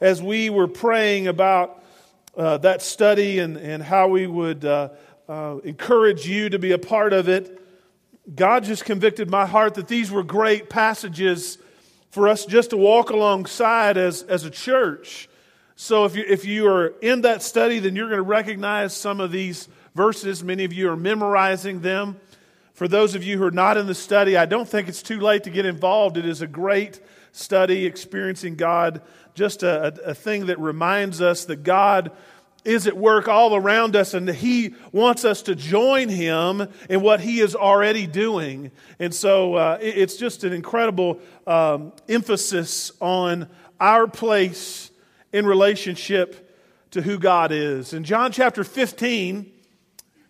as we were praying about uh, that study and, and how we would uh, uh, encourage you to be a part of it, God just convicted my heart that these were great passages for us just to walk alongside as, as a church. So if you, if you are in that study, then you're going to recognize some of these verses. Many of you are memorizing them. For those of you who are not in the study, I don't think it's too late to get involved. It is a great study, experiencing God, just a, a, thing that reminds us that God is at work all around us and he wants us to join him in what he is already doing. And so uh, it's just an incredible um, emphasis on our place in relationship to who God is. In John chapter 15,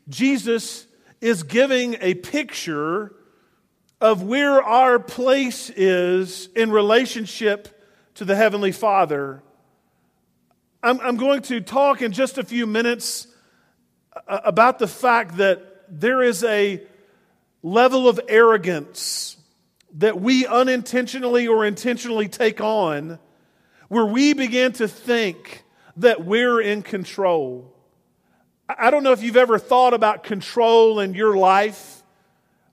Jesus is giving a picture of where our place is in relationship to the Heavenly Father. I'm, I'm going to talk in just a few minutes uh, about the fact that there is a level of arrogance that we unintentionally or intentionally take on where we begin to think that we're in control. I don't know if you've ever thought about control in your life,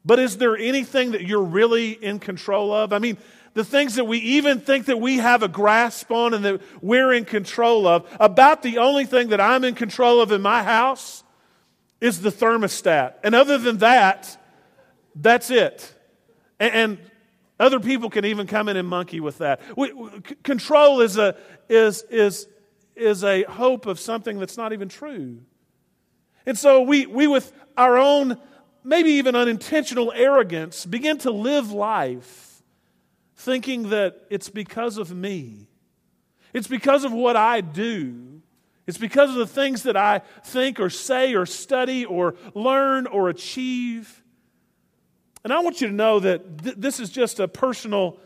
but is there anything that you're really in control of? I mean, the things that we even think that we have a grasp on and that we're in control of, about the only thing that I'm in control of in my house is the thermostat. And other than that, that's it. And, and other people can even come in and monkey with that. We, we, control is a, is, is, is a hope of something that's not even true. And so we, we, with our own, maybe even unintentional arrogance, begin to live life thinking that it's because of me. It's because of what I do. It's because of the things that I think or say or study or learn or achieve. And I want you to know that th- this is just a personal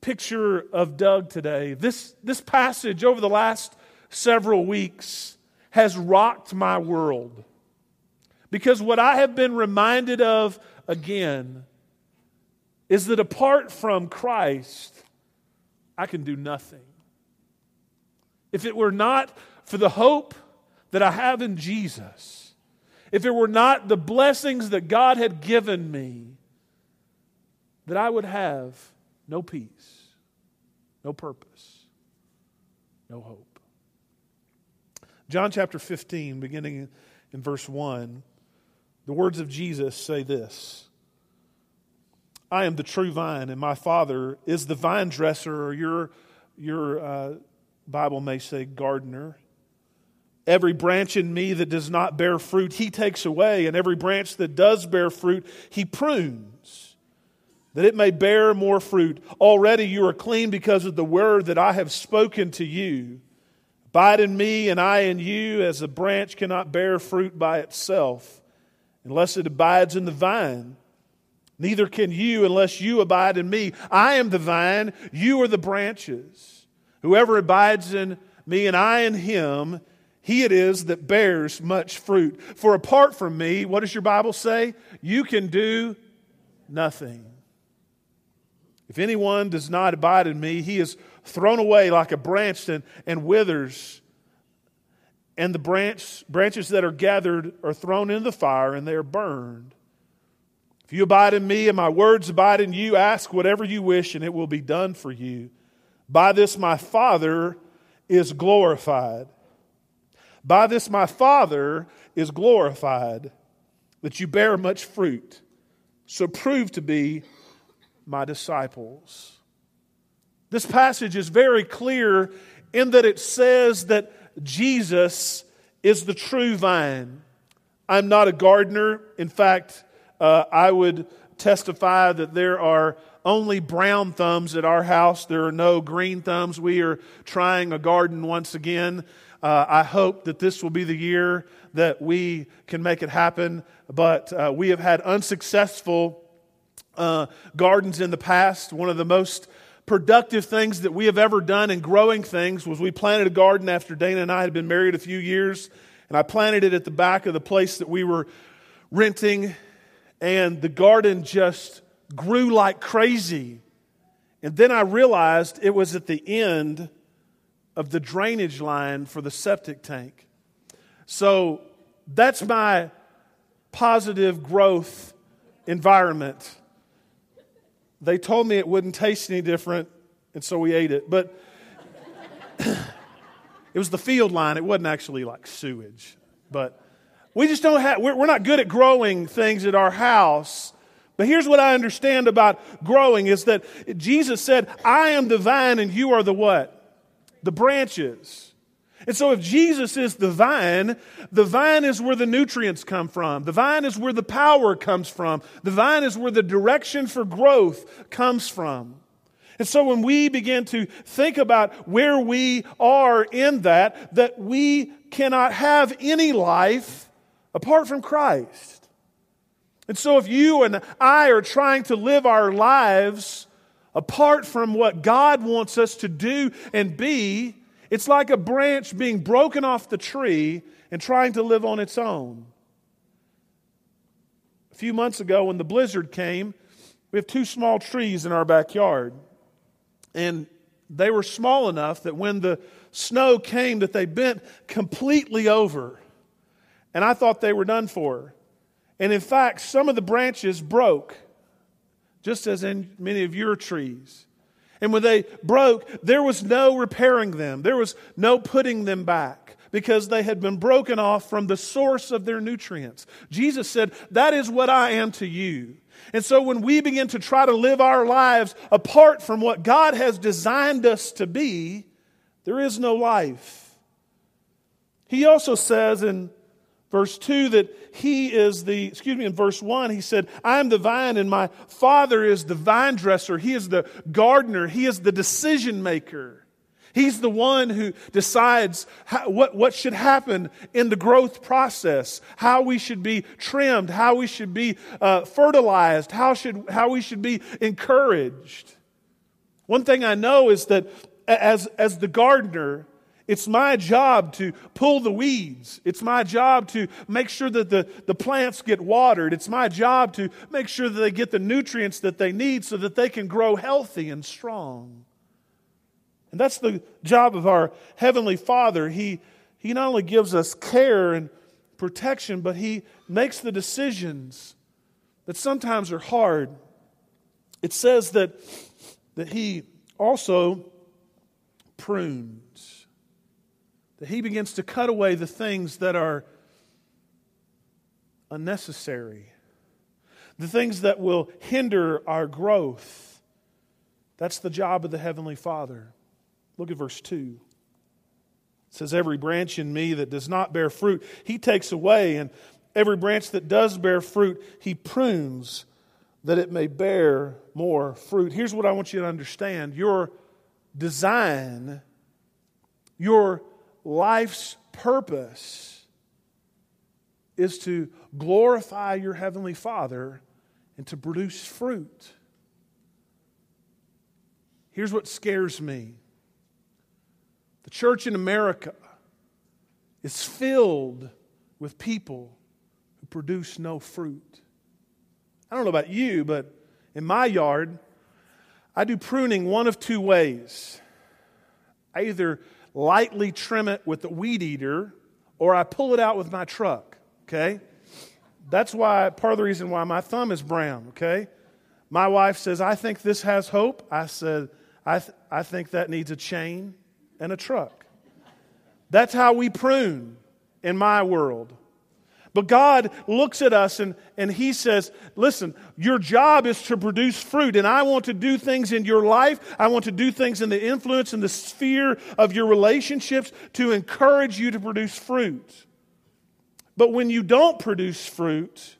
picture of Doug today. This, this passage over the last several weeks has rocked my world. Because what I have been reminded of again is that apart from Christ, I can do nothing. If it were not for the hope that I have in Jesus, if it were not the blessings that God had given me, that I would have no peace, no purpose, no hope. John chapter 15, beginning in verse 1, the words of Jesus say this I am the true vine, and my Father is the vine dresser, or your, your uh, Bible may say gardener. Every branch in me that does not bear fruit, he takes away, and every branch that does bear fruit, he prunes, that it may bear more fruit. Already you are clean because of the word that I have spoken to you. Abide in me, and I in you, as a branch cannot bear fruit by itself unless it abides in the vine. Neither can you unless you abide in me. I am the vine, you are the branches. Whoever abides in me and I in him, he it is that bears much fruit. For apart from me, what does your Bible say? You can do nothing. If anyone does not abide in me, he is thrown away like a branch and, and withers. And the branch, branches that are gathered are thrown into the fire and they are burned. If you abide in me and my words abide in you, ask whatever you wish and it will be done for you. By this my Father is glorified. By this my Father is glorified, that you bear much fruit. So prove to be my disciples. This passage is very clear in that it says that Jesus is the true vine. I'm not a gardener. In fact, uh, I would testify that there are only brown thumbs at our house. There are no green thumbs. We are trying a garden once again. Uh, I hope that this will be the year that we can make it happen. But uh, we have had unsuccessful uh, gardens in the past. One of the most productive things that we have ever done in growing things was we planted a garden after Dana and I had been married a few years. And I planted it at the back of the place that we were renting. And the garden just grew like crazy. And then I realized it was at the end of the drainage line for the septic tank. So that's my positive growth environment. They told me it wouldn't taste any different, and so we ate it. But it was the field line. It wasn't actually like sewage. But we just don't have, we're, we're not good at growing things at our house. But here's what I understand about growing is that Jesus said, I am the vine and you are the what? The branches. And so, if Jesus is the vine, the vine is where the nutrients come from. The vine is where the power comes from. The vine is where the direction for growth comes from. And so, when we begin to think about where we are in that, that we cannot have any life apart from Christ. And so, if you and I are trying to live our lives apart from what God wants us to do and be, it's like a branch being broken off the tree and trying to live on its own. A few months ago, when the blizzard came, we have two small trees in our backyard. And they were small enough that when the snow came that they bent completely over. And I thought they were done for. And in fact, some of the branches broke, just as in many of your trees. And when they broke, there was no repairing them, there was no putting them back because they had been broken off from the source of their nutrients. Jesus said, That is what I am to you. And so when we begin to try to live our lives apart from what God has designed us to be, there is no life. He also says in verse 2 that he is the, excuse me, in verse 1, he said, I am the vine and my father is the vine dresser. He is the gardener. He is the decision maker. He's the one who decides how, what, what should happen in the growth process, how we should be trimmed, how we should be uh, fertilized, how, should, how we should be encouraged. One thing I know is that as, as the gardener, it's my job to pull the weeds. It's my job to make sure that the, the plants get watered. It's my job to make sure that they get the nutrients that they need so that they can grow healthy and strong. And that's the job of our Heavenly Father. He, he not only gives us care and protection, but He makes the decisions that sometimes are hard. It says that, that He also prunes that he begins to cut away the things that are unnecessary, the things that will hinder our growth. That's the job of the Heavenly Father. Look at verse 2. It says, Every branch in me that does not bear fruit, he takes away, and every branch that does bear fruit, he prunes that it may bear more fruit. Here's what I want you to understand your design, your life's purpose is to glorify your Heavenly Father and to produce fruit. Here's what scares me the church in America is filled with people who produce no fruit. I don't know about you, but in my yard, I do pruning one of two ways. I either lightly trim it with the weed eater, or I pull it out with my truck, okay? That's why, part of the reason why my thumb is brown, okay? My wife says, I think this has hope. I said, I, th- I think that needs a chain and a truck. That's how we prune in my world. But God looks at us and, and He says, Listen, your job is to produce fruit, and I want to do things in your life. I want to do things in the influence and the sphere of your relationships to encourage you to produce fruit. But when you don't produce fruit,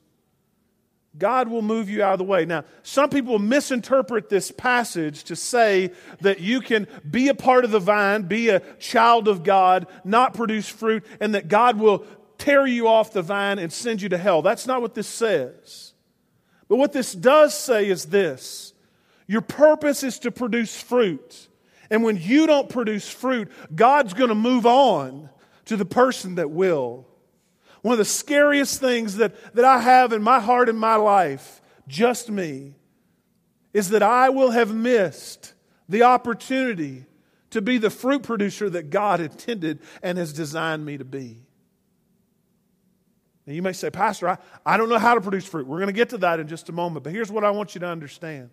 God will move you out of the way. Now, some people misinterpret this passage to say that you can be a part of the vine, be a child of God, not produce fruit, and that God will tear you off the vine and send you to hell. That's not what this says. But what this does say is this your purpose is to produce fruit. And when you don't produce fruit, God's going to move on to the person that will. One of the scariest things that, that I have in my heart and my life, just me, is that I will have missed the opportunity to be the fruit producer that God intended and has designed me to be. Now, you may say, Pastor, I, I don't know how to produce fruit. We're going to get to that in just a moment, but here's what I want you to understand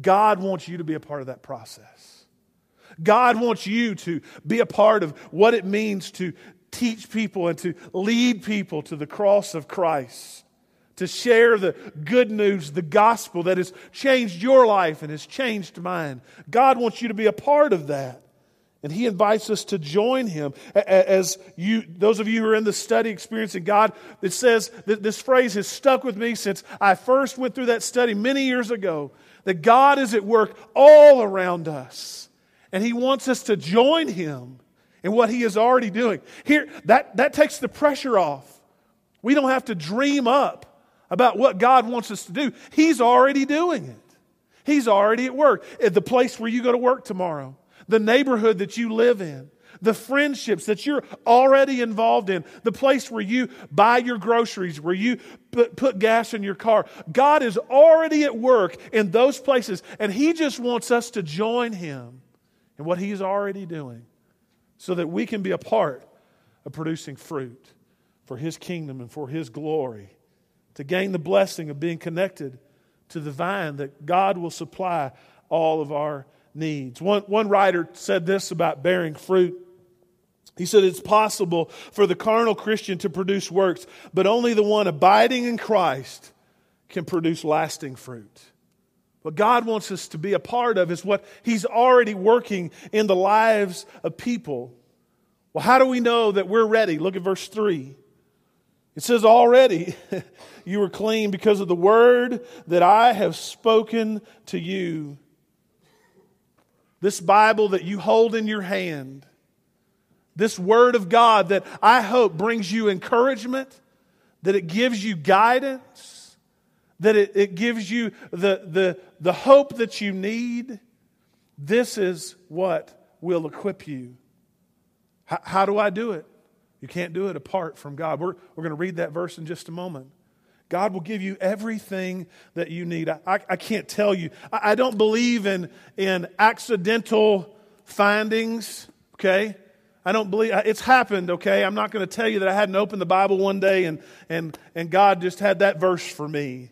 God wants you to be a part of that process. God wants you to be a part of what it means to teach people and to lead people to the cross of Christ, to share the good news, the gospel that has changed your life and has changed mine. God wants you to be a part of that. And he invites us to join him. As you, those of you who are in the study experiencing God, it says that this phrase has stuck with me since I first went through that study many years ago that God is at work all around us. And he wants us to join him in what he is already doing. Here, that, that takes the pressure off. We don't have to dream up about what God wants us to do. He's already doing it. He's already at work. At the place where you go to work tomorrow the neighborhood that you live in, the friendships that you're already involved in, the place where you buy your groceries, where you put, put, gas in your car. God is already at work in those places, and He just wants us to join Him in what He's already doing so that we can be a part of producing fruit for His kingdom and for His glory, to gain the blessing of being connected to the vine that God will supply all of our needs. One, one writer said this about bearing fruit. He said it's possible for the carnal Christian to produce works, but only the one abiding in Christ can produce lasting fruit. What God wants us to be a part of is what He's already working in the lives of people. Well, how do we know that we're ready? Look at verse 3. It says, Already you are clean because of the word that I have spoken to you. This Bible that you hold in your hand, this Word of God that I hope brings you encouragement, that it gives you guidance, that it, it gives you the, the, the hope that you need, this is what will equip you. How, how do I do it? You can't do it apart from God. We're, we're going to read that verse in just a moment. God will give you everything that you need. I, I, can't tell you. I, I, don't believe in, in accidental findings, okay? I don't believe it's happened, okay? I'm not going to tell you that I hadn't opened the Bible one day and, and, and God just had that verse for me.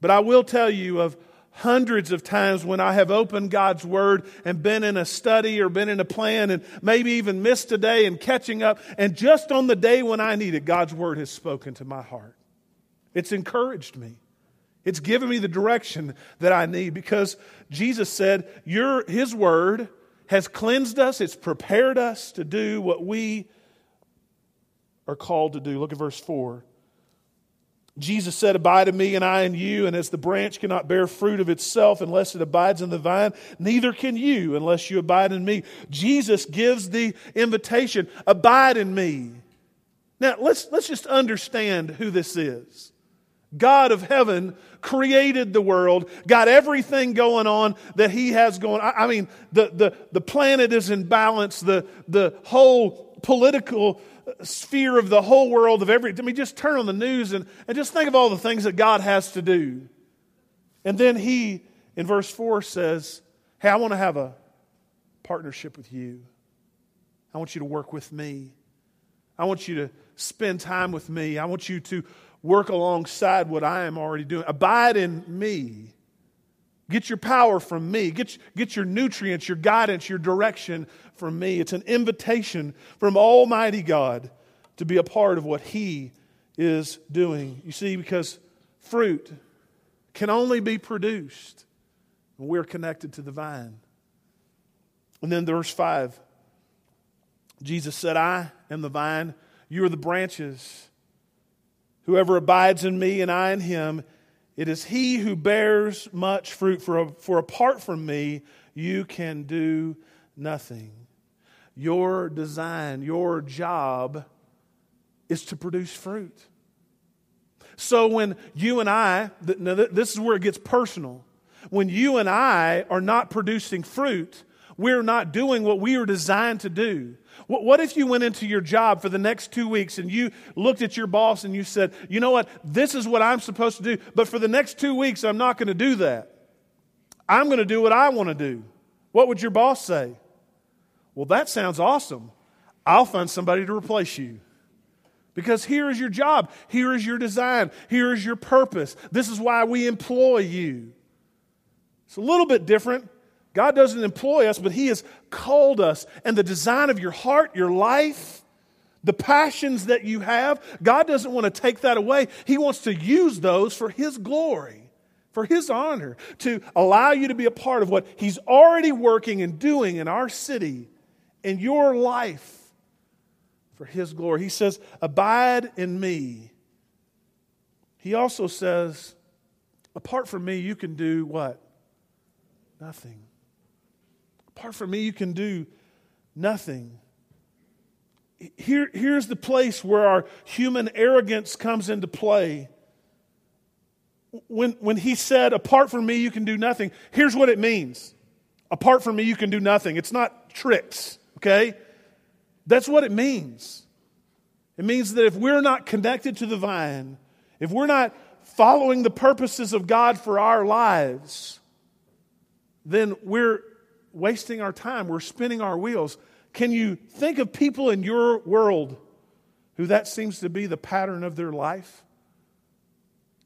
But I will tell you of hundreds of times when I have opened God's Word and been in a study or been in a plan and maybe even missed a day and catching up. And just on the day when I need it, God's Word has spoken to my heart. It's encouraged me. It's given me the direction that I need because Jesus said, Your, His word has cleansed us, it's prepared us to do what we are called to do. Look at verse 4. Jesus said, Abide in me and I in you, and as the branch cannot bear fruit of itself unless it abides in the vine, neither can you unless you abide in me. Jesus gives the invitation, Abide in me. Now, let's, let's just understand who this is. God of heaven created the world, got everything going on that He has going. I, I mean, the, the, the planet is in balance, the, the whole political sphere of the whole world of every. I mean, just turn on the news and, and just think of all the things that God has to do. And then He, in verse 4, says, Hey, I want to have a partnership with you. I want you to work with me. I want you to spend time with me. I want you to work alongside what I am already doing. Abide in me. Get your power from me. Get, get your nutrients, your guidance, your direction from me. It's an invitation from Almighty God to be a part of what He is doing. You see, because fruit can only be produced when we're connected to the vine. And then verse 5 Jesus said, I am the vine, you are the branches. Whoever abides in me and I in him, it is he who bears much fruit, for, for apart from me, you can do nothing. Your design, your job is to produce fruit. So when you and I, now this is where it gets personal. When you and I are not producing fruit, we're not doing what we are designed to do. What if you went into your job for the next two weeks and you looked at your boss and you said, you know what, this is what I'm supposed to do, but for the next two weeks, I'm not going to do that. I'm going to do what I want to do. What would your boss say? Well, that sounds awesome. I'll find somebody to replace you. Because here is your job. Here is your design. Here is your purpose. This is why we employ you. It's a little bit different. God doesn't employ us, but He has called us. And the design of your heart, your life, the passions that you have, God doesn't want to take that away. He wants to use those for His glory, for His honor, to allow you to be a part of what He's already working and doing in our city, in your life, for His glory. He says, Abide in me. He also says, Apart from me, you can do what? Nothing. Apart from me, you can do nothing. Here, here's the place where our human arrogance comes into play. When, when he said, Apart from me, you can do nothing, here's what it means. Apart from me, you can do nothing. It's not tricks, okay? That's what it means. It means that if we're not connected to the vine, if we're not following the purposes of God for our lives, then we're wasting our time. We're spinning our wheels. Can you think of people in your world who that seems to be the pattern of their life?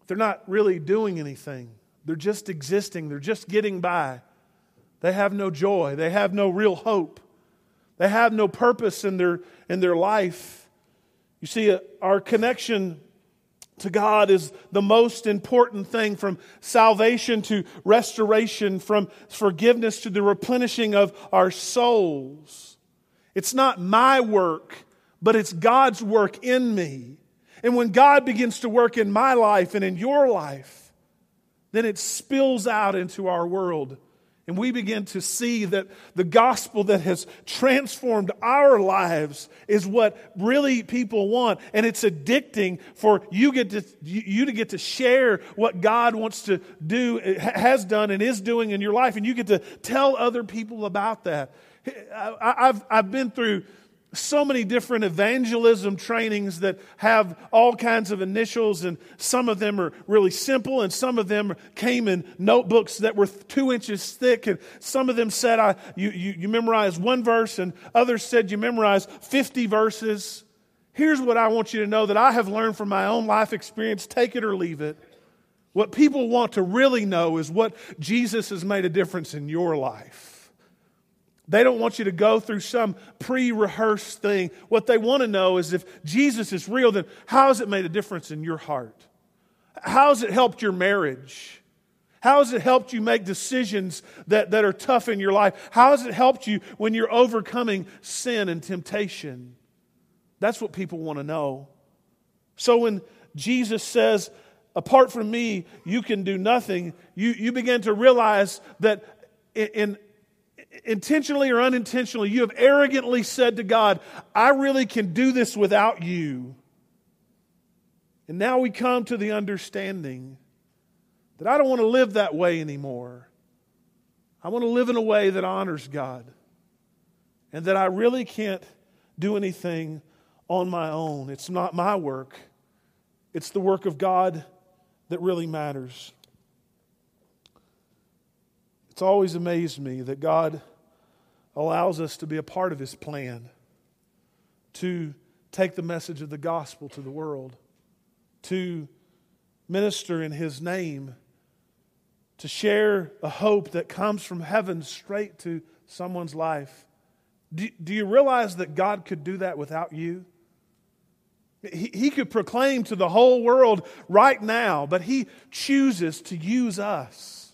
They're not really doing anything, they're just existing, they're just getting by. They have no joy, they have no real hope, they have no purpose in their, in their life. You see, uh, our connection to God is the most important thing from salvation to restoration, from forgiveness to the replenishing of our souls. It's not my work, but it's God's work in me. And when God begins to work in my life and in your life, then it spills out into our world and we begin to see that the gospel that has transformed our lives is what really people want. And it's addicting for you, get to, you to get to share what God wants to do, has done, and is doing in your life. And you get to tell other people about that. I've, I've been through so many different evangelism trainings that have all kinds of initials, and some of them are really simple, and some of them came in notebooks that were two inches thick, and some of them said, I, you, you, you memorize one verse, and others said you memorize 50 verses. Here's what I want you to know that I have learned from my own life experience take it or leave it. What people want to really know is what Jesus has made a difference in your life. They don't want you to go through some pre rehearsed thing. What they want to know is if Jesus is real, then how has it made a difference in your heart? How has it helped your marriage? How has it helped you make decisions that, that are tough in your life? How has it helped you when you're overcoming sin and temptation? That's what people want to know. So when Jesus says, Apart from me, you can do nothing, you, you begin to realize that in, intentionally or unintentionally, you have arrogantly said to God, I really can do this without you. And now we come to the understanding that I don't want to live that way anymore. I want to live in a way that honors God and that I really can't do anything on my own. It's not my work, it's the work of God that really matters. It's always amazed me that God allows us to be a part of His plan to take the message of the gospel to the world, to minister in His name, to share a hope that comes from heaven straight to someone's life. Do, do you realize that God could do that without you? He, he could proclaim to the whole world right now, but He chooses to use us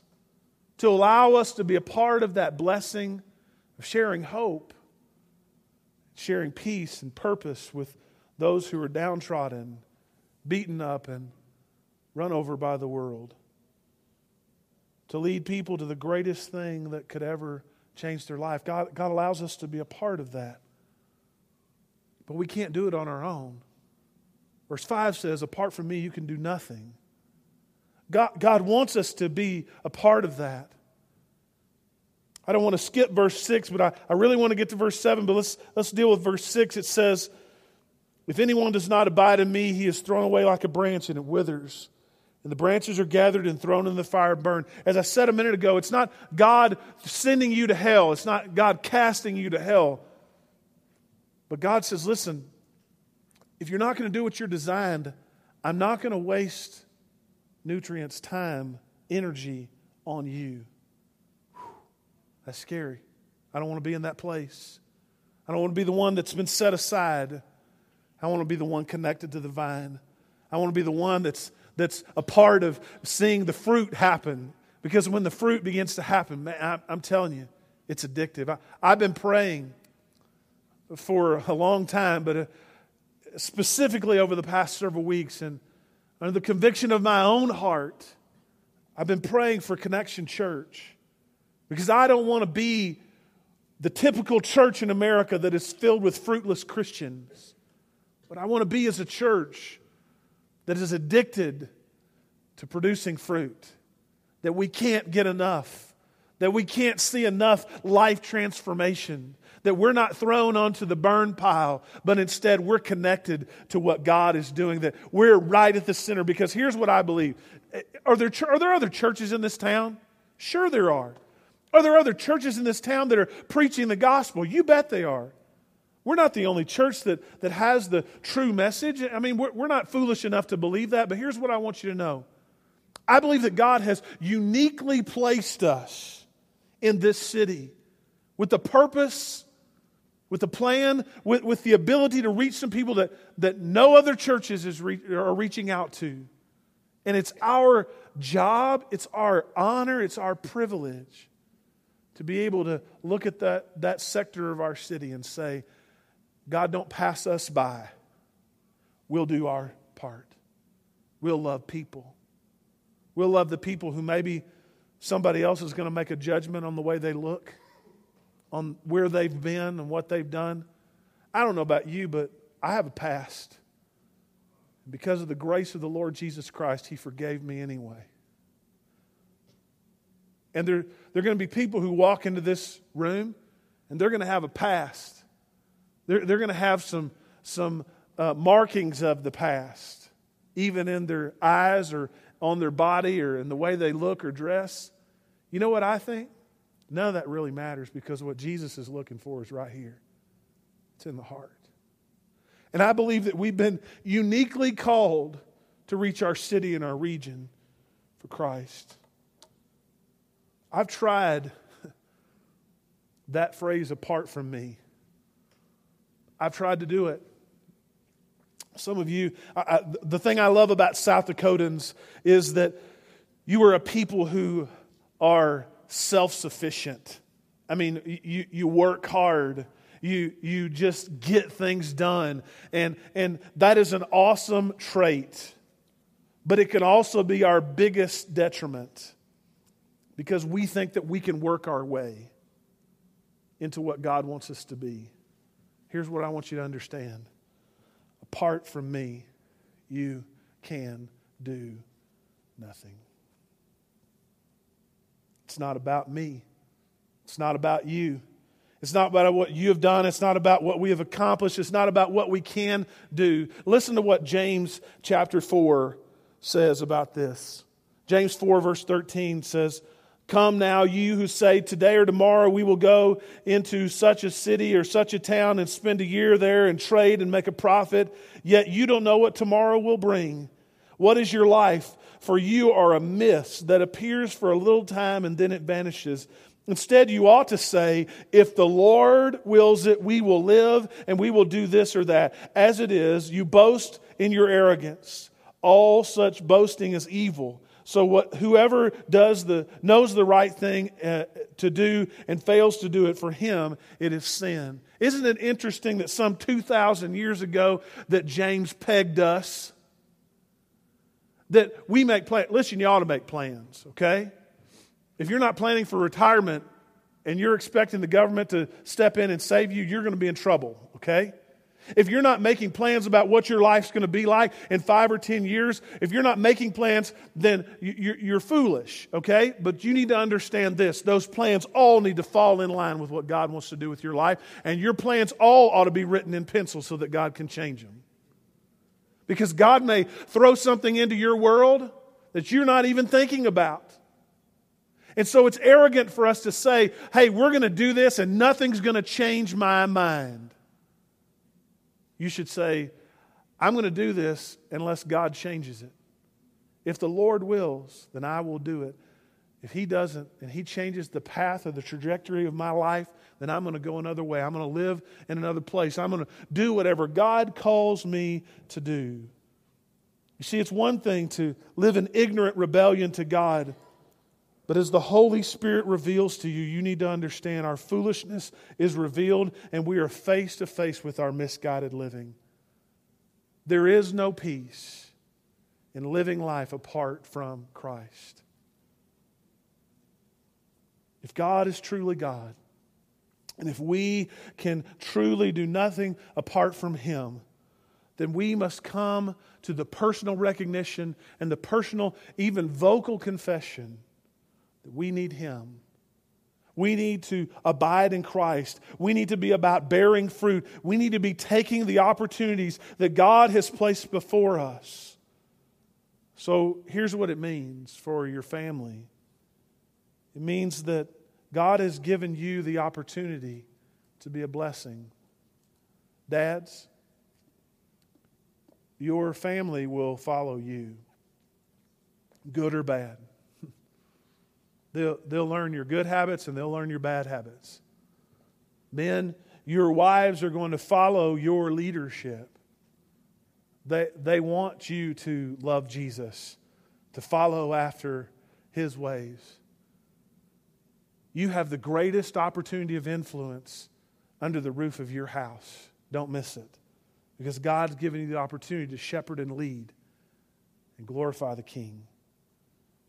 to allow us to be a part of that blessing of sharing hope, sharing peace and purpose with those who are downtrodden, beaten up, and run over by the world. To lead people to the greatest thing that could ever change their life. God, God allows us to be a part of that. But we can't do it on our own. Verse 5 says, Apart from me, you can do nothing. God, God wants us to be a part of that. I don't want to skip verse 6, but I, I really want to get to verse 7, but let's, let's deal with verse 6. It says, If anyone does not abide in me, he is thrown away like a branch and it withers. and the branches are gathered and thrown in the fire and burned. As I said a minute ago, it's not God sending you to hell, it's not God casting you to hell. But God says, listen, if you're not going to do what you're designed, I'm not going to waste nutrients, time, energy on you. That's scary. I don't want to be in that place. I don't want to be the one that's been set aside. I want to be the one connected to the vine. I want to be the one that's, that's a part of seeing the fruit happen. Because when the fruit begins to happen, man, I, I'm telling you, it's addictive. I, I've been praying for a long time, but uh, specifically over the past several weeks, and under the conviction of my own heart, I've been praying for Connection Church because I don't want to be the typical church in America that is filled with fruitless Christians. But I want to be as a church that is addicted to producing fruit, that we can't get enough, that we can't see enough life transformation, that we're not thrown onto the burn pile, but instead we're connected to what God is doing, that we're right at the center. Because here's what I believe Are there, are there other churches in this town? Sure, there are. Are there other churches in this town that are preaching the gospel? You bet they are. We're not the only church that, that has the true message. I mean, we're, we're not foolish enough to believe that, but here's what I want you to know I believe that God has uniquely placed us in this city with the purpose with a plan, with, with the ability to reach some people that, that no other churches is re, are reaching out to. And it's our job, it's our honor, it's our privilege to be able to look at that, that sector of our city and say, God, don't pass us by. We'll do our part. We'll love people. We'll love the people who maybe somebody else is going to make a judgment on the way they look on where they've been and what they've done. I don't know about you, but I have a past. Because of the grace of the Lord Jesus Christ, He forgave me anyway. And there, there are going to be people who walk into this room and they're going to have a past. They're, they're going to have some, some uh, markings of the past, even in their eyes or on their body or in the way they look or dress. You know what I think? None of that really matters because what Jesus is looking for is right here. It's in the heart. And I believe that we've been uniquely called to reach our city and our region for Christ. I've tried that phrase apart from me. I've tried to do it. Some of you, I, I, the thing I love about South Dakotans is that you are a people who are self sufficient. I mean, you, you work hard. You, you just get things done. And, and that is an awesome trait. But it can also be our biggest detriment because we think that we can work our way into what God wants us to be. Here's what I want you to understand apart from me, you can do nothing. It's not about me. It's not about you. It's not about what you have done. It's not about what we have accomplished. It's not about what we can do. Listen to what James chapter 4 says about this. James 4, verse 13 says, Come now, you who say, Today or tomorrow we will go into such a city or such a town and spend a year there and trade and make a profit, yet you don't know what tomorrow will bring. What is your life? For you are a mist that appears for a little time and then it vanishes. Instead, you ought to say, If the Lord wills it, we will live and we will do this or that. As it is, you boast in your arrogance. All such boasting is evil. So what, whoever does the, knows the right thing uh, to do and fails to do it, for him it is sin. Isn't it interesting that some 2,000 years ago that James pegged us? That we make plans. Listen, you ought to make plans, okay? If you're not planning for retirement and you're expecting the government to step in and save you, you're going to be in trouble, okay? If you're not making plans about what your life's going to be like in five or 10 years, if you're not making plans, then you're foolish, okay? But you need to understand this. Those plans all need to fall in line with what God wants to do with your life. And your plans all ought to be written in pencil so that God can change them. Because God may throw something into your world that you're not even thinking about. And so it's arrogant for us to say, hey, we're going to do this and nothing's going to change my mind. You should say, I'm going to do this unless God changes it. If the Lord wills, then I will do it. If He doesn't and He changes the path or the trajectory of my life, then I'm going to go another way. I'm going to live in another place. I'm going to do whatever God calls me to do. You see, it's one thing to live in ignorant rebellion to God, but as the Holy Spirit reveals to you, you need to understand our foolishness is revealed and we are face to face with our misguided living. There is no peace in living life apart from Christ. If God is truly God, and if we can truly do nothing apart from Him, then we must come to the personal recognition and the personal, even vocal confession that we need Him. We need to abide in Christ. We need to be about bearing fruit. We need to be taking the opportunities that God has placed before us. So here's what it means for your family it means that God has given you the opportunity to be a blessing. Dads, your family will follow you, good or bad. They'll, they'll learn your good habits and they'll learn your bad habits. Men, your wives are going to follow your leadership. They, they want you to love Jesus, to follow after his ways. You have the greatest opportunity of influence under the roof of your house. Don't miss it. Because God's given you the opportunity to shepherd and lead and glorify the King.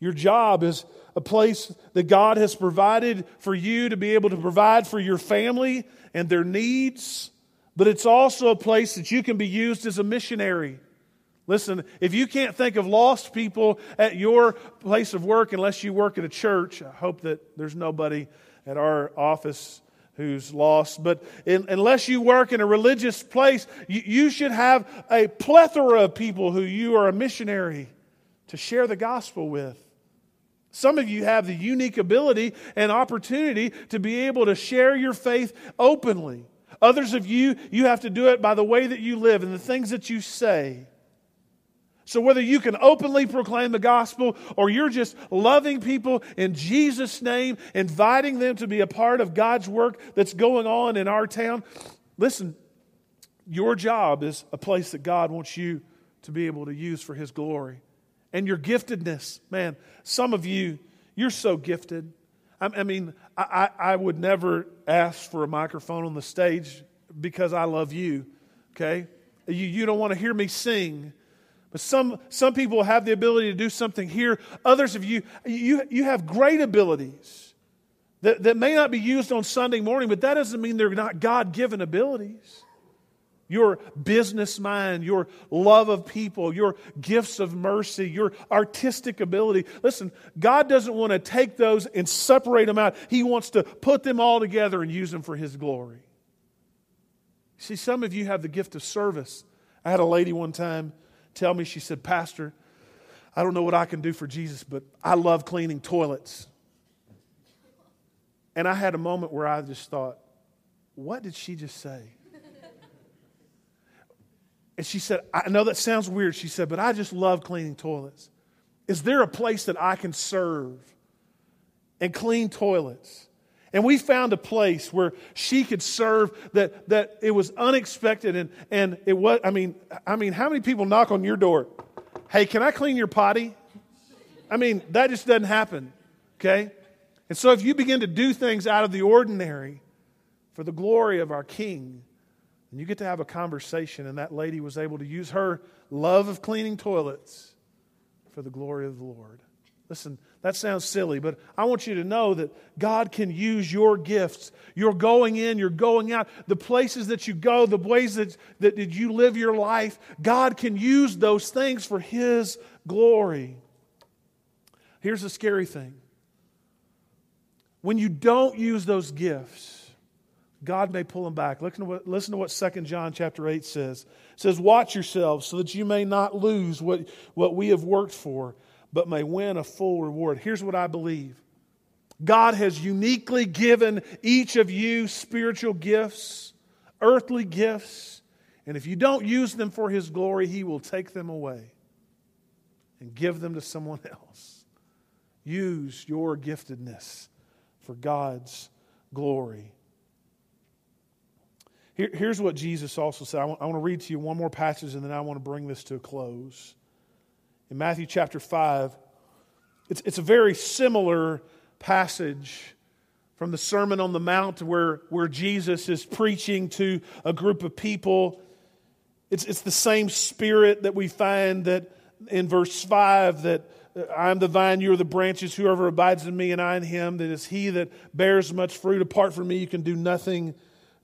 Your job is a place that God has provided for you to be able to provide for your family and their needs, but it's also a place that you can be used as a missionary. Listen, if you can't think of lost people at your place of work unless you work at a church, I hope that there's nobody at our office who's lost. But in, unless you work in a religious place, you, you should have a plethora of people who you are a missionary to share the gospel with. Some of you have the unique ability and opportunity to be able to share your faith openly. Others of you, you have to do it by the way that you live and the things that you say. So, whether you can openly proclaim the gospel or you're just loving people in Jesus' name, inviting them to be a part of God's work that's going on in our town, listen, your job is a place that God wants you to be able to use for His glory and your giftedness. Man, some of you, you're so gifted. I, mean, I, I would never ask for a microphone on the stage because I love you, okay? You, you don't want to hear me sing. Some, some people have the ability to do something here. Others of you, you, you have great abilities that, that may not be used on Sunday morning, but that doesn't mean they're not God given abilities your business mind, your love of people, your gifts of mercy, your artistic ability. Listen, God doesn't want to take those and separate them out. He wants to put them all together and use them for His glory. See, some of you have the gift of service. I had a lady one time tell me, she said, Pastor, I don't know what I can do for Jesus, but I love cleaning toilets. And I had a moment where I just thought, what did she just say? And she said, I know that sounds weird. She said, but I just love cleaning toilets. Is there a place that I can serve and clean toilets? And we found a place where she could serve that, that it was unexpected and, and it was, I mean, I mean, how many people knock on your door? Hey, can I clean your potty? I mean, that just doesn't happen, okay? And so if you begin to do things out of the ordinary for the glory of our King, and you get to have a conversation, and that lady was able to use her love of cleaning toilets for the glory of the Lord. Listen, that sounds silly, but I want you to know that God can use your gifts. You're going in, you're going out, the places that you go, the ways that, that, you live your life, God can use those things for His glory. Here's the scary thing when you don't use those gifts, God may pull them back. Listen to what, listen to what 2 John chapter 8 says. It says, Watch yourselves so that you may not lose what, what we have worked for, but may win a full reward. Here's what I believe God has uniquely given each of you spiritual gifts, earthly gifts, and if you don't use them for His glory, He will take them away and give them to someone else. Use your giftedness for God's glory. Here, here's what Jesus also said. I want, I want to read to you one more passage and then I want to bring this to a close. In Matthew chapter 5, it's, it's a very similar passage from the Sermon on the Mount where, where Jesus is preaching to a group of people. It's, it's the same spirit that we find that in verse 5 that I am the vine, you are the branches. Whoever abides in me and I in him, that is he that bears much fruit. Apart from me, you can do nothing.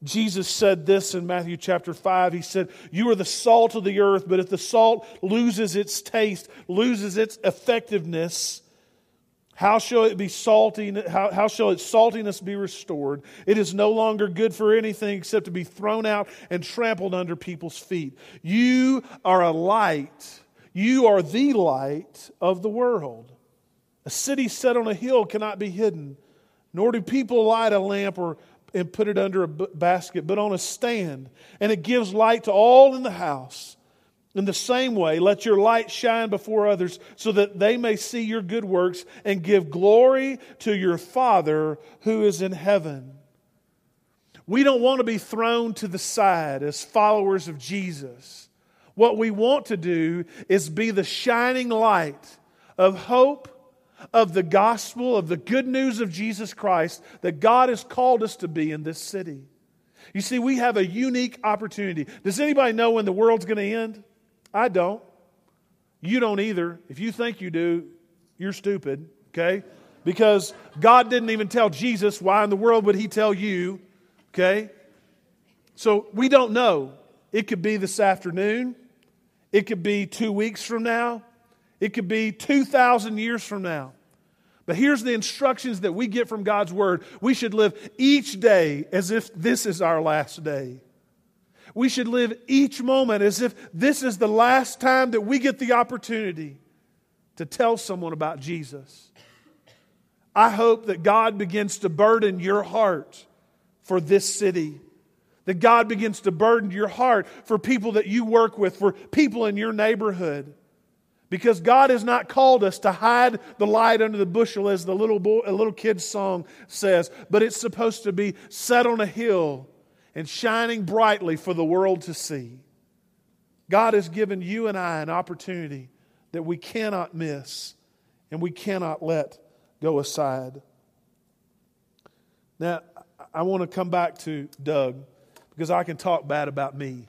Jesus said this in Matthew chapter 5. He said, You are the salt of the earth, but if the salt loses its taste, loses its effectiveness, how shall it be salty? How, how shall its saltiness be restored? It is no longer good for anything except to be thrown out and trampled under people's feet. You are a light. You are the light of the world. A city set on a hill cannot be hidden, nor do people light a lamp or and put it under a basket, but on a stand, and it gives light to all in the house. In the same way, let your light shine before others so that they may see your good works and give glory to your Father who is in heaven. We don't want to be thrown to the side as followers of Jesus. What we want to do is be the shining light of hope, of the gospel, of the good news of Jesus Christ that God has called us to be in this city. You see, we have a unique opportunity. Does anybody know when the world's going to end? I don't. You don't either. If you think you do, you're stupid, okay? Because God didn't even tell Jesus, why in the world would He tell you, okay? So we don't know. It could be this afternoon, it could be two weeks from now, it could be 2,000 years from now. But here's the instructions that we get from God's Word. We should live each day as if this is our last day. We should live each moment as if this is the last time that we get the opportunity to tell someone about Jesus. I hope that God begins to burden your heart for this city. That God begins to burden your heart for people that you work with, for people in your neighborhood. Because God has not called us to hide the light under the bushel, as the little, boy, a little kid's song says, but it's supposed to be set on a hill and shining brightly for the world to see. God has given you and I an opportunity that we cannot miss and we cannot let go aside. Now, I want to come back to Doug because I can talk bad about me.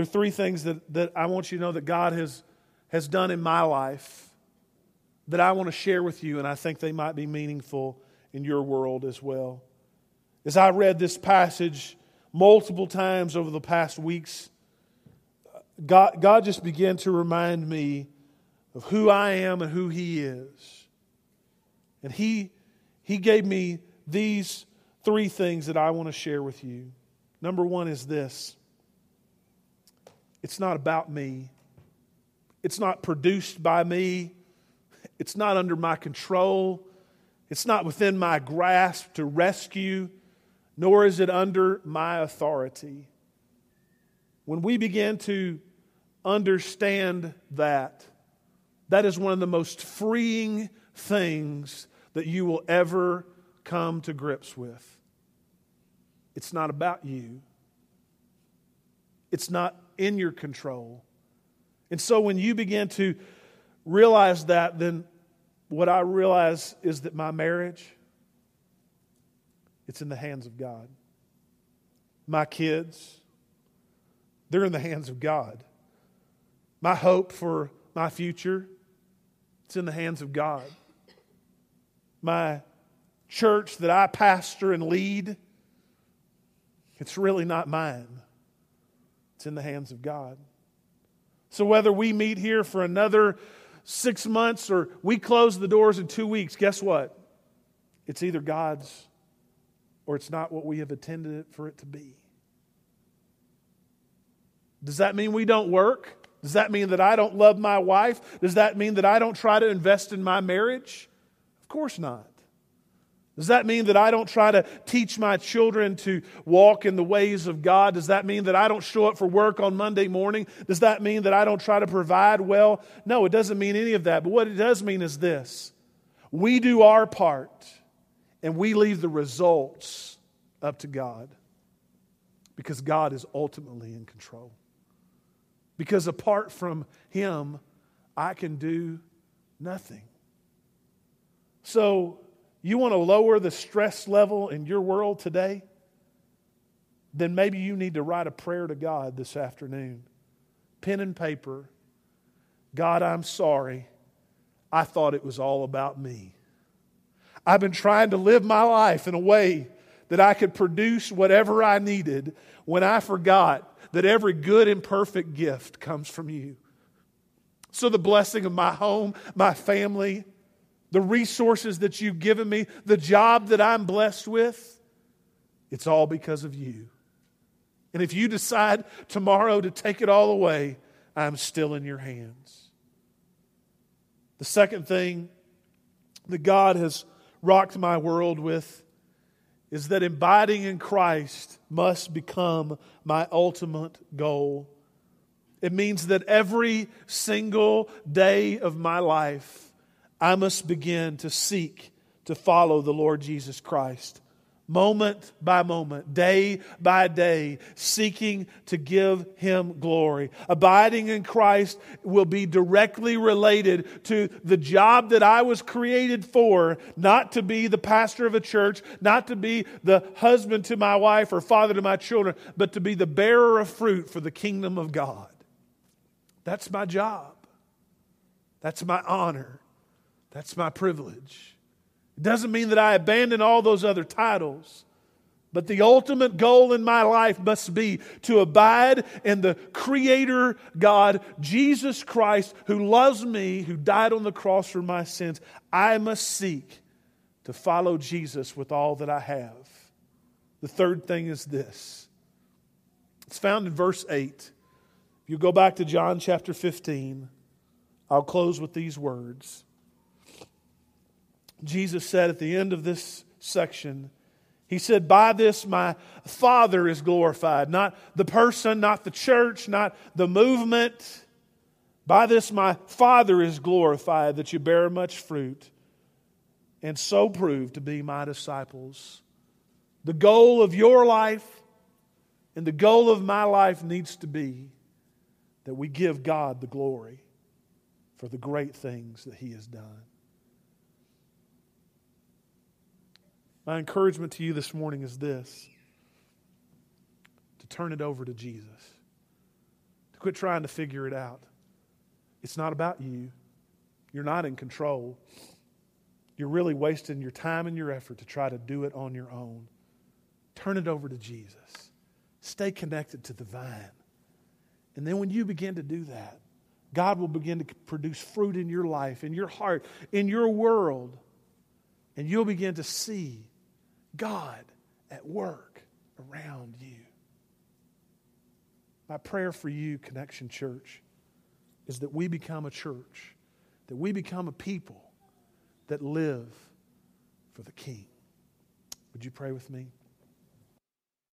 There are three things that, that I want you to know that God has, has done in my life that I want to share with you, and I think they might be meaningful in your world as well. As I read this passage multiple times over the past weeks, God, God just began to remind me of who I am and who He is. And He, he gave me these three things that I want to share with you. Number one is this it's not about me, it's not produced by me, it's not under my control. It's not within my grasp to rescue, nor is it under my authority. When we begin to understand that, that is one of the most freeing things that you will ever come to grips with. It's not about you, it's not in your control. And so when you begin to realize that, then what I realize is that my marriage, it's in the hands of God. My kids, they're in the hands of God. My hope for my future, it's in the hands of God. My church that I pastor and lead, it's really not mine. It's in the hands of God. So whether we meet here for another six months or we close the doors in two weeks, guess what? It's either God's or it's not what we have intended for it to be. Does that mean we don't work? Does that mean that I don't love my wife? Does that mean that I don't try to invest in my marriage? Of course not. Does that mean that I don't try to teach my children to walk in the ways of God? Does that mean that I don't show up for work on Monday morning? Does that mean that I don't try to provide well? No, it doesn't mean any of that. But what it does mean is this we do our part and we leave the results up to God because God is ultimately in control. Because apart from Him, I can do nothing. So, you want to lower the stress level in your world today? Then maybe you need to write a prayer to God this afternoon. Pen and paper. God, I'm sorry. I thought it was all about me. I've been trying to live my life in a way that I could produce whatever I needed when I forgot that every good and perfect gift comes from you. So, the blessing of my home, my family, the resources that you've given me, the job that I'm blessed with, it's all because of you. And if you decide tomorrow to take it all away, I'm still in your hands. The second thing that God has rocked my world with is that abiding in Christ must become my ultimate goal. It means that every single day of my life, I must begin to seek to follow the Lord Jesus Christ moment by moment, day by day, seeking to give Him glory. Abiding in Christ will be directly related to the job that I was created for, not to be the pastor of a church, not to be the husband to my wife or father to my children, but to be the bearer of fruit for the kingdom of God. That's my job. That's my honor. That's my privilege. It doesn't mean that I abandon all those other titles. But the ultimate goal in my life must be to abide in the Creator God, Jesus Christ, who loves me, who died on the cross for my sins. I must seek to follow Jesus with all that I have. The third thing is this it's found in verse 8. If you go back to John chapter 15, I'll close with these words. Jesus said at the end of this section, He said, By this my Father is glorified. Not the person, not the church, not the movement. By this my Father is glorified, that you bear much fruit and so prove to be my disciples. The goal of your life and the goal of my life needs to be that we give God the glory for the great things that He has done. My encouragement to you this morning is this to turn it over to Jesus, to quit trying to figure it out. It's not about you, you're not in control. You're really wasting your time and your effort to try to do it on your own. Turn it over to Jesus. Stay connected to the vine. And then when you begin to do that, God will begin to produce fruit in your life, in your heart, in your world. And you'll begin to see God at work around you. My prayer for you, Connection Church, is that we become a church, that we become a people that live for the King. Would you pray with me?